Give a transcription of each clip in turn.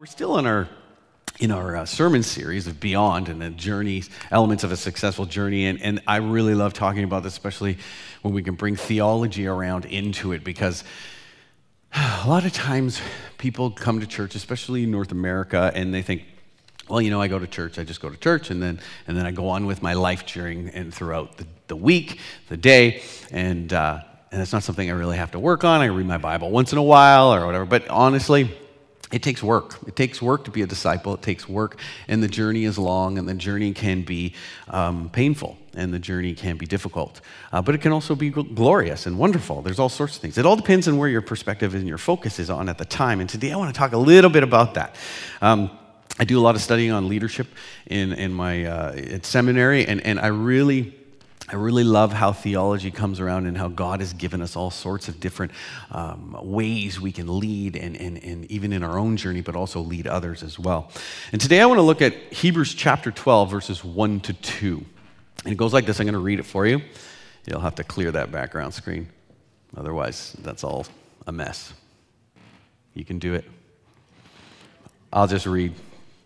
We're still in our in our uh, sermon series of Beyond and the journey, elements of a successful journey. And, and I really love talking about this, especially when we can bring theology around into it, because a lot of times people come to church, especially in North America, and they think, well, you know, I go to church, I just go to church, and then, and then I go on with my life during and throughout the, the week, the day, and, uh, and it's not something I really have to work on. I read my Bible once in a while or whatever, but honestly, it takes work. It takes work to be a disciple. It takes work, and the journey is long, and the journey can be um, painful, and the journey can be difficult. Uh, but it can also be glorious and wonderful. There's all sorts of things. It all depends on where your perspective and your focus is on at the time. And today I want to talk a little bit about that. Um, I do a lot of studying on leadership in, in my uh, seminary, and, and I really I really love how theology comes around and how God has given us all sorts of different um, ways we can lead, and, and, and even in our own journey, but also lead others as well. And today I want to look at Hebrews chapter 12, verses 1 to 2. And it goes like this I'm going to read it for you. You'll have to clear that background screen, otherwise, that's all a mess. You can do it. I'll just read.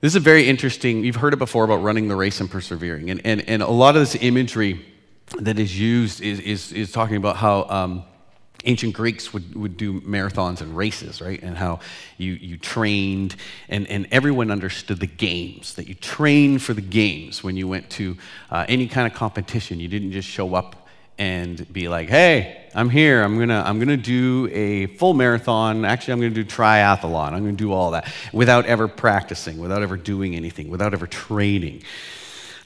this is a very interesting, you've heard it before about running the race and persevering. And, and, and a lot of this imagery that is used is, is, is talking about how um, ancient Greeks would, would do marathons and races, right? And how you, you trained, and, and everyone understood the games, that you trained for the games when you went to uh, any kind of competition. You didn't just show up and be like, hey, I'm here. I'm gonna, I'm gonna do a full marathon. Actually, I'm gonna do triathlon. I'm gonna do all that without ever practicing, without ever doing anything, without ever training.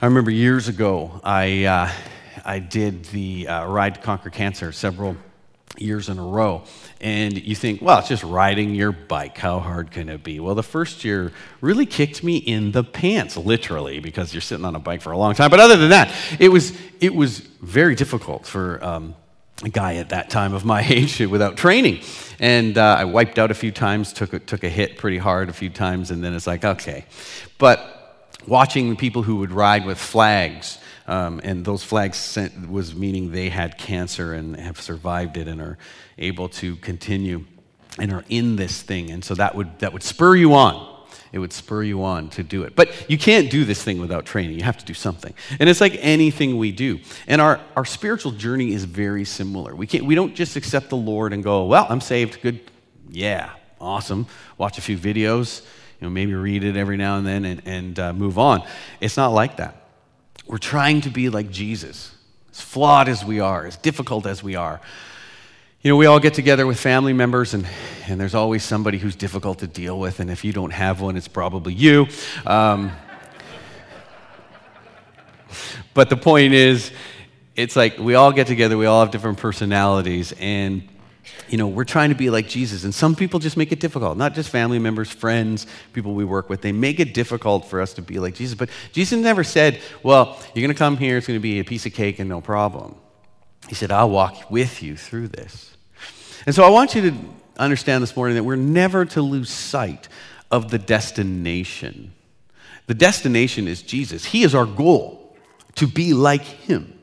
I remember years ago, I, uh, I did the uh, Ride to Conquer Cancer several years in a row. And you think, well, it's just riding your bike. How hard can it be? Well, the first year really kicked me in the pants, literally, because you're sitting on a bike for a long time. But other than that, it was, it was very difficult for um, a guy at that time of my age without training. And uh, I wiped out a few times, took a, took a hit pretty hard a few times, and then it's like, okay. But watching people who would ride with flags, um, and those flags sent, was meaning they had cancer and have survived it and are able to continue and are in this thing. And so that would, that would spur you on. It would spur you on to do it. But you can't do this thing without training. You have to do something. And it's like anything we do. And our, our spiritual journey is very similar. We, can't, we don't just accept the Lord and go, well, I'm saved. Good. Yeah, awesome. Watch a few videos, you know, maybe read it every now and then and, and uh, move on. It's not like that. We're trying to be like Jesus, as flawed as we are, as difficult as we are. You know, we all get together with family members, and, and there's always somebody who's difficult to deal with, and if you don't have one, it's probably you. Um, but the point is, it's like we all get together, we all have different personalities, and you know, we're trying to be like Jesus. And some people just make it difficult, not just family members, friends, people we work with. They make it difficult for us to be like Jesus. But Jesus never said, well, you're going to come here, it's going to be a piece of cake and no problem. He said, I'll walk with you through this. And so I want you to understand this morning that we're never to lose sight of the destination. The destination is Jesus, He is our goal to be like Him.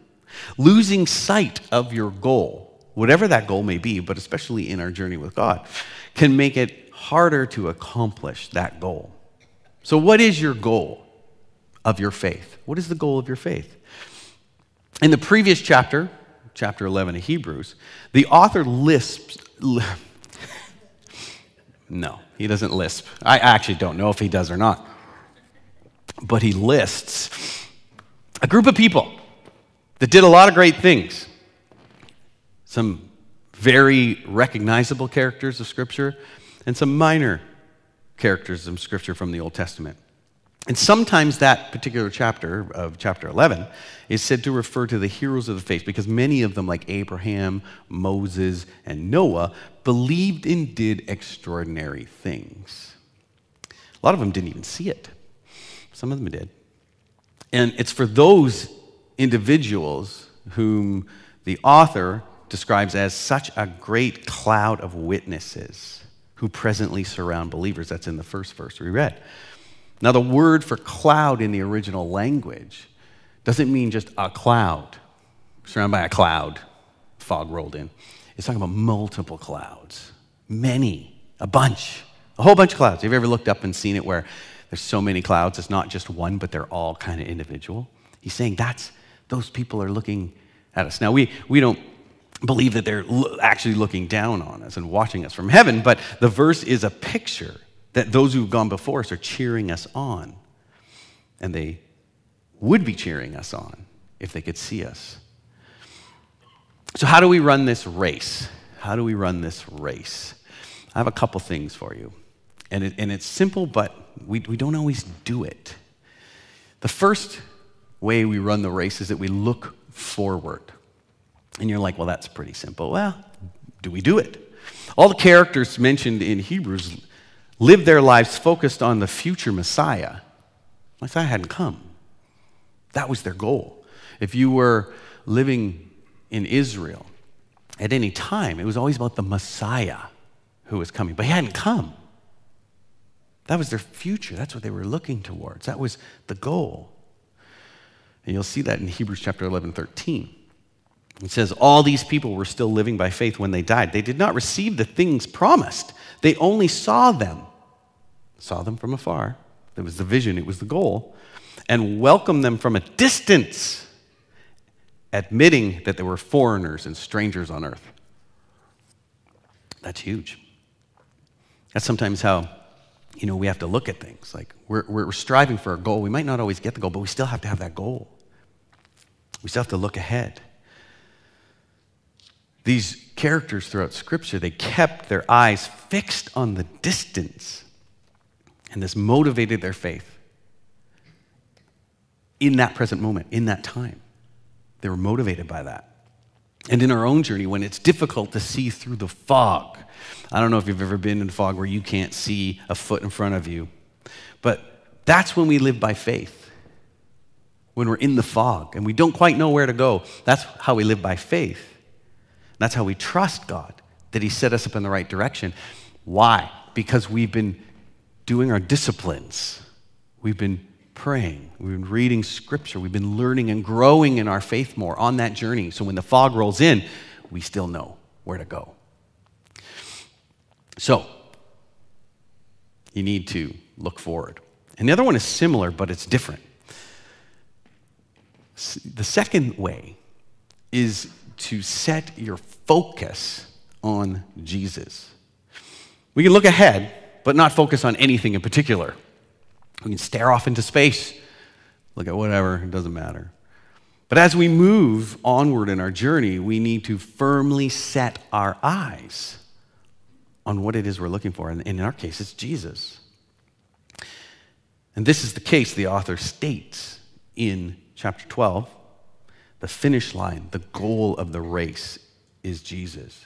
Losing sight of your goal whatever that goal may be, but especially in our journey with God, can make it harder to accomplish that goal. So, what is your goal of your faith? What is the goal of your faith? In the previous chapter, chapter 11 of Hebrews, the author lisps. no, he doesn't lisp. I actually don't know if he does or not. But he lists a group of people that did a lot of great things some very recognizable characters of Scripture, and some minor characters of Scripture from the Old Testament. And sometimes that particular chapter of chapter 11 is said to refer to the heroes of the faith because many of them, like Abraham, Moses, and Noah, believed and did extraordinary things. A lot of them didn't even see it. Some of them did. And it's for those individuals whom the author describes as such a great cloud of witnesses who presently surround believers. That's in the first verse we read. Now, the word for cloud in the original language doesn't mean just a cloud, surrounded by a cloud, fog rolled in. It's talking about multiple clouds, many, a bunch, a whole bunch of clouds. Have you ever looked up and seen it where there's so many clouds? It's not just one, but they're all kind of individual. He's saying that's those people are looking at us. Now, we, we don't believe that they're actually looking down on us and watching us from heaven, but the verse is a picture that those who've gone before us are cheering us on. And they would be cheering us on if they could see us. So, how do we run this race? How do we run this race? I have a couple things for you. And, it, and it's simple, but we, we don't always do it. The first way we run the race is that we look forward. And you're like, well, that's pretty simple. Well, do we do it? All the characters mentioned in Hebrews lived their lives focused on the future Messiah. Messiah hadn't come. That was their goal. If you were living in Israel at any time, it was always about the Messiah who was coming, but he hadn't come. That was their future. That's what they were looking towards. That was the goal. And you'll see that in Hebrews chapter 11, 13. It says, All these people were still living by faith when they died. They did not receive the things promised, they only saw them, saw them from afar. That was the vision, it was the goal, and welcomed them from a distance, admitting that they were foreigners and strangers on earth. That's huge. That's sometimes how you know we have to look at things. Like we're, we're striving for a goal. We might not always get the goal, but we still have to have that goal. We still have to look ahead. These characters throughout Scripture, they kept their eyes fixed on the distance, and this motivated their faith in that present moment, in that time. They were motivated by that. And in our own journey, when it's difficult to see through the fog, I don't know if you've ever been in fog where you can't see a foot in front of you, but that's when we live by faith. When we're in the fog and we don't quite know where to go, that's how we live by faith. That's how we trust God, that He set us up in the right direction. Why? Because we've been doing our disciplines. We've been praying. We've been reading scripture. We've been learning and growing in our faith more on that journey. So when the fog rolls in, we still know where to go. So, you need to look forward. And the other one is similar, but it's different. The second way is to set your focus on Jesus. We can look ahead, but not focus on anything in particular. We can stare off into space, look at whatever, it doesn't matter. But as we move onward in our journey, we need to firmly set our eyes on what it is we're looking for. And in our case, it's Jesus. And this is the case the author states in chapter 12 the finish line, the goal of the race is Jesus.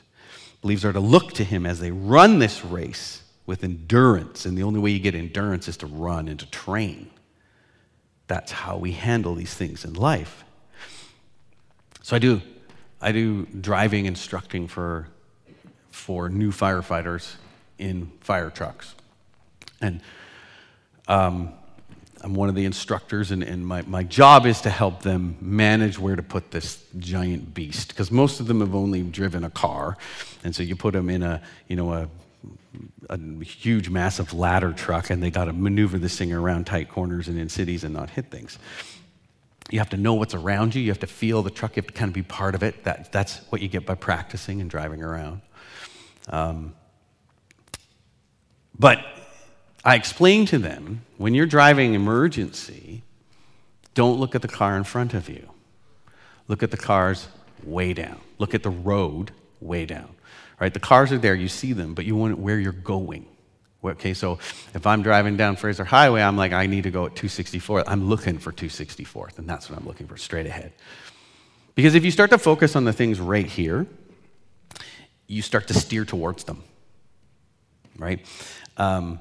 Believers are to look to him as they run this race with endurance. And the only way you get endurance is to run and to train. That's how we handle these things in life. So I do, I do driving instructing for, for new firefighters in fire trucks. And um, I'm one of the instructors, and, and my, my job is to help them manage where to put this giant beast. Because most of them have only driven a car, and so you put them in a, you know, a, a huge, massive ladder truck, and they got to maneuver this thing around tight corners and in cities and not hit things. You have to know what's around you. You have to feel the truck. You have to kind of be part of it. That, that's what you get by practicing and driving around. Um, but I explained to them when you're driving emergency, don't look at the car in front of you. Look at the cars way down. Look at the road way down. Right? The cars are there, you see them, but you want where you're going. Okay, so if I'm driving down Fraser Highway, I'm like, I need to go at 264. I'm looking for 264th, and that's what I'm looking for, straight ahead. Because if you start to focus on the things right here, you start to steer towards them, right? Um,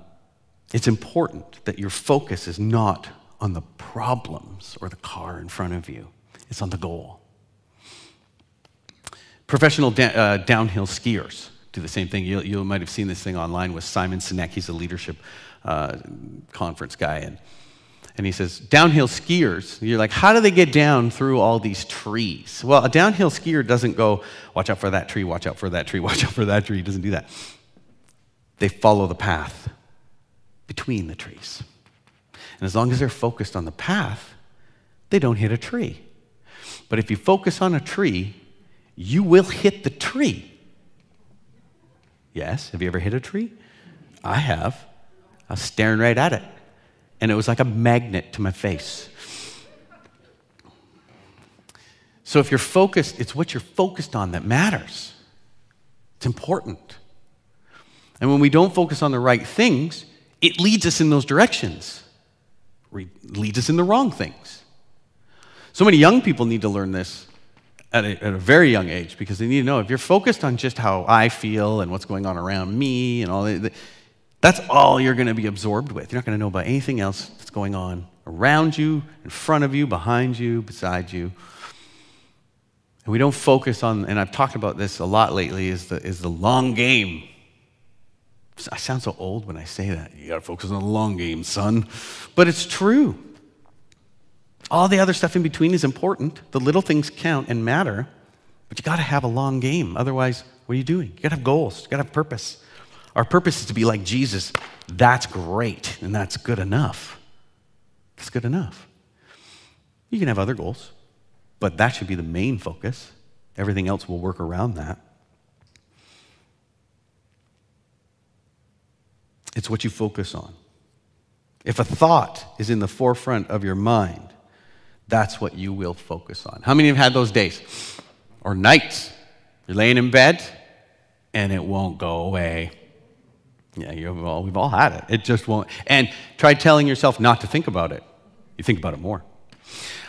it's important that your focus is not on the problems or the car in front of you, it's on the goal. Professional da- uh, downhill skiers do the same thing. You, you might have seen this thing online with Simon Sinek. He's a leadership uh, conference guy. And, and he says, downhill skiers, you're like, how do they get down through all these trees? Well, a downhill skier doesn't go, watch out for that tree, watch out for that tree, watch out for that tree. He doesn't do that. They follow the path between the trees. And as long as they're focused on the path, they don't hit a tree. But if you focus on a tree, you will hit the tree. Yes, have you ever hit a tree? I have. I was staring right at it, and it was like a magnet to my face. So if you're focused, it's what you're focused on that matters. It's important. And when we don't focus on the right things, it leads us in those directions leads us in the wrong things. So many young people need to learn this at a, at a, very young age because they need to know if you're focused on just how I feel and what's going on around me and all that, that's all you're going to be absorbed with. You're not going to know about anything else that's going on around you, in front of you, behind you, beside you. And we don't focus on, and I've talked about this a lot lately, is the, is the long game. I sound so old when I say that. You got to focus on the long game, son. But it's true. All the other stuff in between is important. The little things count and matter, but you got to have a long game. Otherwise, what are you doing? You got to have goals, you got to have purpose. Our purpose is to be like Jesus. That's great, and that's good enough. That's good enough. You can have other goals, but that should be the main focus. Everything else will work around that. It's what you focus on. If a thought is in the forefront of your mind, that's what you will focus on. How many have had those days or nights? You're laying in bed and it won't go away. Yeah, you've all, we've all had it. It just won't. And try telling yourself not to think about it. You think about it more.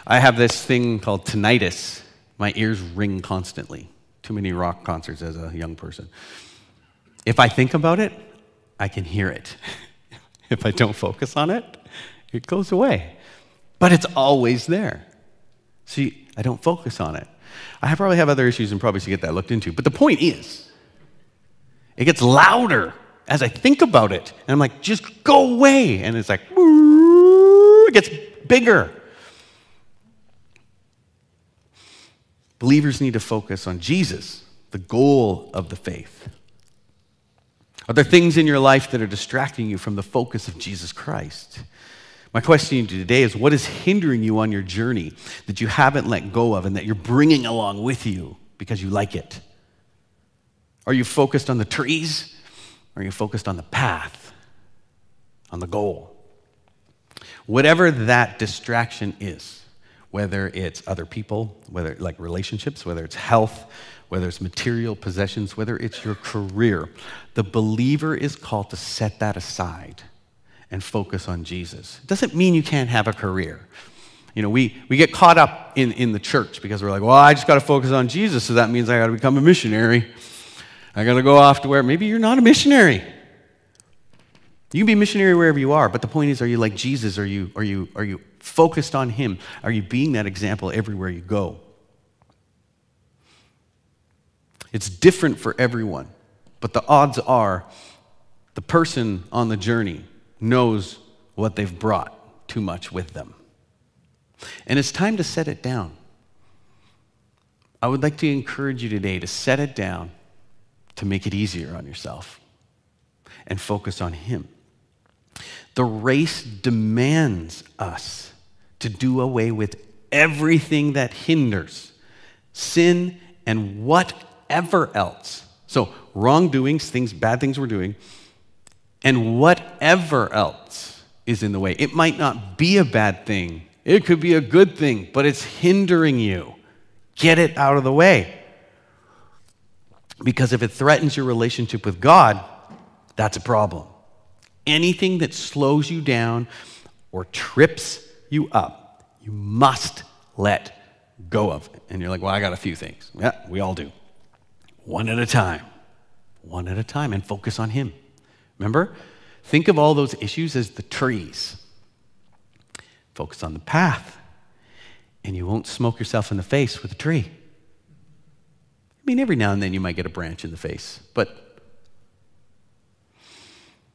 I have this thing called tinnitus. My ears ring constantly. Too many rock concerts as a young person. If I think about it, I can hear it. if I don't focus on it, it goes away. But it's always there. See, I don't focus on it. I probably have other issues and probably should get that looked into. But the point is, it gets louder as I think about it. And I'm like, just go away. And it's like, it gets bigger. Believers need to focus on Jesus, the goal of the faith. Are there things in your life that are distracting you from the focus of Jesus Christ? My question to you today is what is hindering you on your journey that you haven't let go of and that you're bringing along with you because you like it? Are you focused on the trees? Or are you focused on the path, on the goal? Whatever that distraction is, whether it's other people, whether like relationships, whether it's health, whether it's material possessions, whether it's your career, the believer is called to set that aside and focus on Jesus. It doesn't mean you can't have a career. You know, we, we get caught up in, in the church because we're like, well, I just got to focus on Jesus, so that means I got to become a missionary. I got to go off to where maybe you're not a missionary. You can be a missionary wherever you are, but the point is, are you like Jesus? Are you, are you, are you focused on Him? Are you being that example everywhere you go? It's different for everyone, but the odds are the person on the journey knows what they've brought too much with them. And it's time to set it down. I would like to encourage you today to set it down to make it easier on yourself and focus on Him. The race demands us to do away with everything that hinders sin and what whatever else. So, wrongdoings, things, bad things we're doing, and whatever else is in the way. It might not be a bad thing, it could be a good thing, but it's hindering you. Get it out of the way. Because if it threatens your relationship with God, that's a problem. Anything that slows you down or trips you up, you must let go of it. And you're like, well, I got a few things. Yeah, we all do one at a time, one at a time, and focus on Him. Remember? Think of all those issues as the trees. Focus on the path, and you won't smoke yourself in the face with a tree. I mean, every now and then you might get a branch in the face, but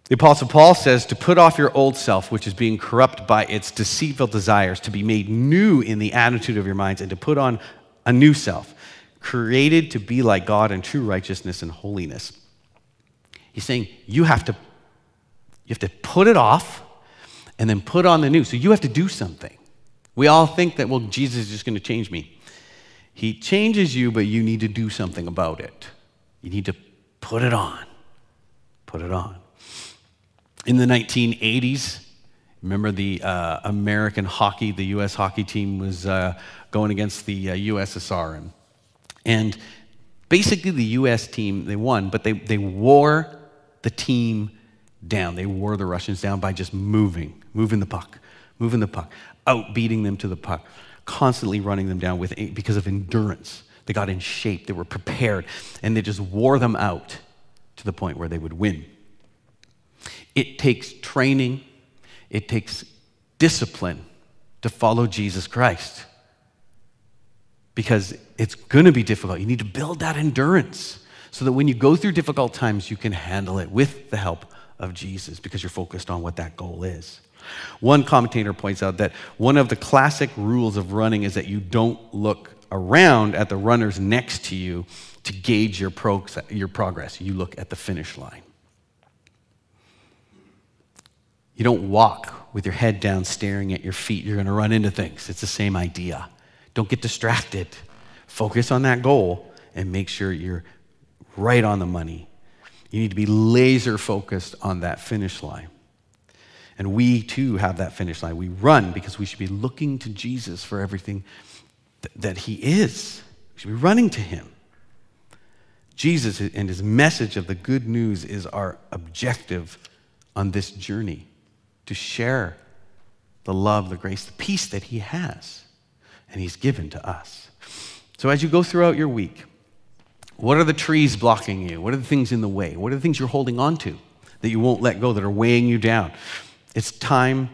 the Apostle Paul says to put off your old self, which is being corrupt by its deceitful desires, to be made new in the attitude of your minds, and to put on a new self, created to be like God in true righteousness and holiness. He's saying you have to, you have to put it off and then put on the new. So you have to do something. We all think that, well, Jesus is just going to change me. He changes you, but you need to do something about it. You need to put it on. Put it on. In the 1980s, remember the uh, American hockey, the U.S. hockey team was uh, going against the uh, USSR. And, and basically, the U.S. team, they won, but they, they wore the team down. They wore the Russians down by just moving, moving the puck, moving the puck, out beating them to the puck, constantly running them down with, because of endurance. They got in shape, they were prepared, and they just wore them out to the point where they would win. It takes training, it takes discipline to follow Jesus Christ because it's going to be difficult. You need to build that endurance so that when you go through difficult times, you can handle it with the help of Jesus because you're focused on what that goal is. One commentator points out that one of the classic rules of running is that you don't look around at the runners next to you to gauge your, your progress. You look at the finish line. You don't walk with your head down staring at your feet. You're going to run into things. It's the same idea. Don't get distracted. Focus on that goal and make sure you're right on the money. You need to be laser focused on that finish line. And we too have that finish line. We run because we should be looking to Jesus for everything th- that He is. We should be running to Him. Jesus and His message of the good news is our objective on this journey to share the love, the grace, the peace that He has and He's given to us. So as you go throughout your week, what are the trees blocking you? What are the things in the way? What are the things you're holding on to that you won't let go, that are weighing you down? It's time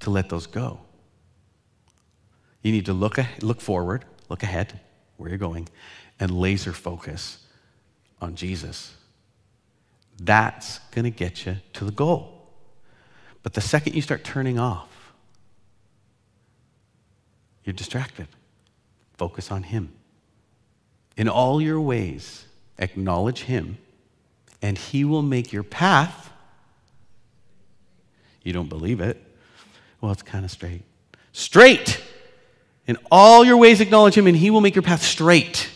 to let those go. You need to look, look forward, look ahead, where you're going, and laser focus on Jesus. That's going to get you to the goal. But the second you start turning off, you're distracted. Focus on Him. In all your ways, acknowledge Him, and He will make your path. You don't believe it? Well, it's kind of straight. Straight! In all your ways, acknowledge Him, and He will make your path straight.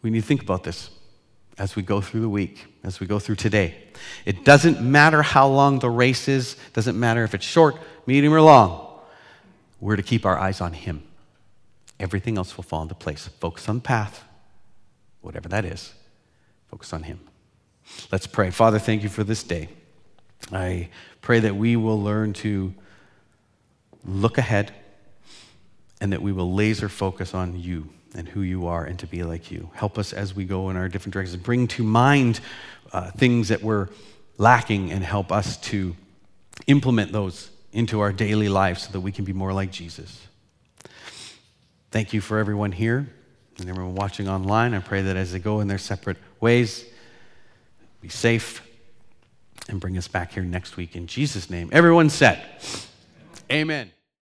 We need to think about this as we go through the week, as we go through today. It doesn't matter how long the race is, doesn't matter if it's short, medium, or long. We're to keep our eyes on Him. Everything else will fall into place. Focus on the path, whatever that is. Focus on Him. Let's pray. Father, thank you for this day. I pray that we will learn to look ahead and that we will laser focus on you and who you are and to be like you. Help us as we go in our different directions. Bring to mind uh, things that we're lacking and help us to implement those into our daily life so that we can be more like Jesus. Thank you for everyone here and everyone watching online. I pray that as they go in their separate ways, be safe and bring us back here next week in Jesus' name. Everyone said, Amen.